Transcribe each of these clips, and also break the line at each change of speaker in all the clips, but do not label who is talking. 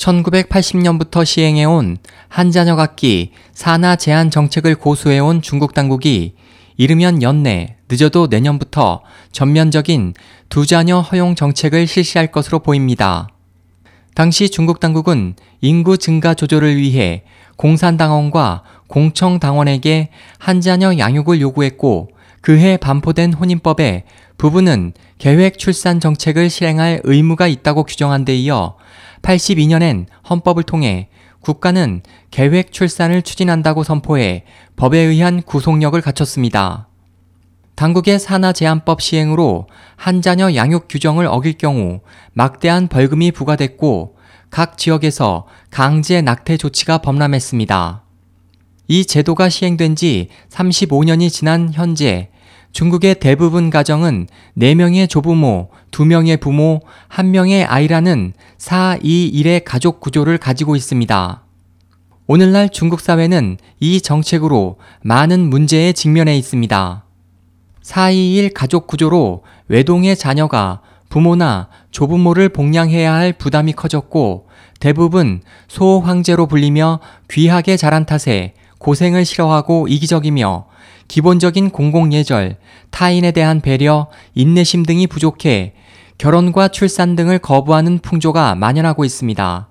1980년부터 시행해온 한자녀 갖기 산하 제한 정책을 고수해온 중국 당국이 이르면 연내, 늦어도 내년부터 전면적인 두 자녀 허용 정책을 실시할 것으로 보입니다. 당시 중국 당국은 인구 증가 조절을 위해 공산당원과 공청당원에게 한자녀 양육을 요구했고 그해 반포된 혼인법에 부부는 계획 출산 정책을 실행할 의무가 있다고 규정한 데 이어 82년엔 헌법을 통해 국가는 계획 출산을 추진한다고 선포해 법에 의한 구속력을 갖췄습니다. 당국의 산하 제한법 시행으로 한 자녀 양육 규정을 어길 경우 막대한 벌금이 부과됐고 각 지역에서 강제 낙태 조치가 범람했습니다. 이 제도가 시행된 지 35년이 지난 현재 중국의 대부분 가정은 4명의 조부모, 2명의 부모, 1명의 아이라는 4-2-1의 가족 구조를 가지고 있습니다. 오늘날 중국 사회는 이 정책으로 많은 문제에 직면해 있습니다. 4-2-1 가족 구조로 외동의 자녀가 부모나 조부모를 복양해야 할 부담이 커졌고 대부분 소황제로 불리며 귀하게 자란 탓에 고생을 싫어하고 이기적이며 기본적인 공공예절, 타인에 대한 배려, 인내심 등이 부족해 결혼과 출산 등을 거부하는 풍조가 만연하고 있습니다.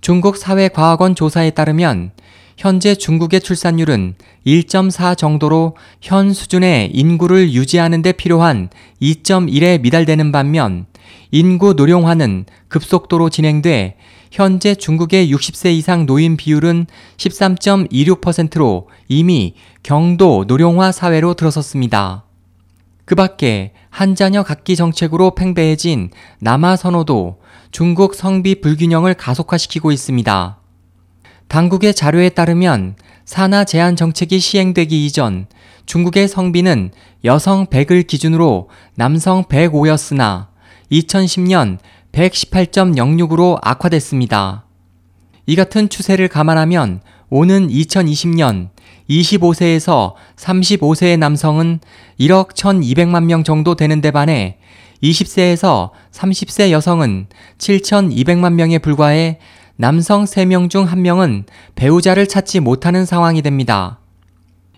중국 사회과학원 조사에 따르면 현재 중국의 출산율은 1.4 정도로 현 수준의 인구를 유지하는 데 필요한 2.1에 미달되는 반면 인구 노령화는 급속도로 진행돼 현재 중국의 60세 이상 노인 비율은 13.26%로 이미 경도 노령화 사회로 들어섰습니다. 그 밖에 한자녀 갖기 정책으로 팽배해진 남아 선호도 중국 성비 불균형을 가속화시키고 있습니다. 당국의 자료에 따르면 산하 제한 정책이 시행되기 이전 중국의 성비는 여성 100을 기준으로 남성 105였으나 2010년 118.06으로 악화됐습니다. 이 같은 추세를 감안하면 오는 2020년 25세에서 35세의 남성은 1억 1200만 명 정도 되는 데 반해 20세에서 30세 여성은 7200만 명에 불과해 남성 3명 중 1명은 배우자를 찾지 못하는 상황이 됩니다.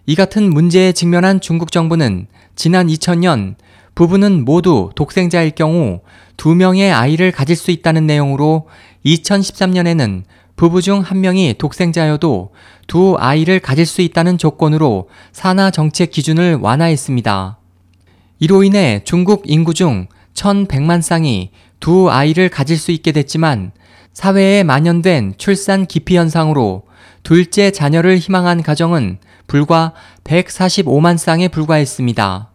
이 같은 문제에 직면한 중국 정부는 지난 2000년 부부는 모두 독생자일 경우 2명의 아이를 가질 수 있다는 내용으로 2013년에는 부부 중 한 명이 독생자여도 두 아이를 가질 수 있다는 조건으로 산하 정책 기준을 완화했습니다. 이로 인해 중국 인구 중 1100만 쌍이 두 아이를 가질 수 있게 됐지만 사회에 만연된 출산 기피 현상으로 둘째 자녀를 희망한 가정은 불과 145만 쌍에 불과했습니다.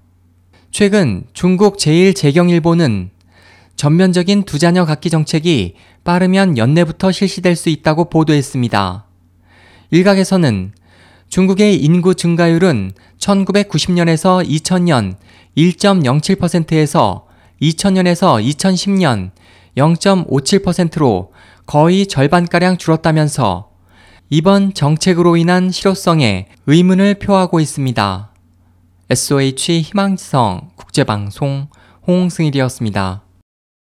최근 중국 제1재경일보는 전면적인 두 자녀 갖기 정책이 빠르면 연내부터 실시될 수 있다고 보도했습니다. 일각에서는 중국의 인구 증가율은 1990년에서 2000년 1.07%에서 2000년에서 2010년 0.57%로 거의 절반가량 줄었다면서 이번 정책으로 인한 실효성에 의문을 표하고 있습니다. SOH 희망지성 국제방송 홍승일이었습니다.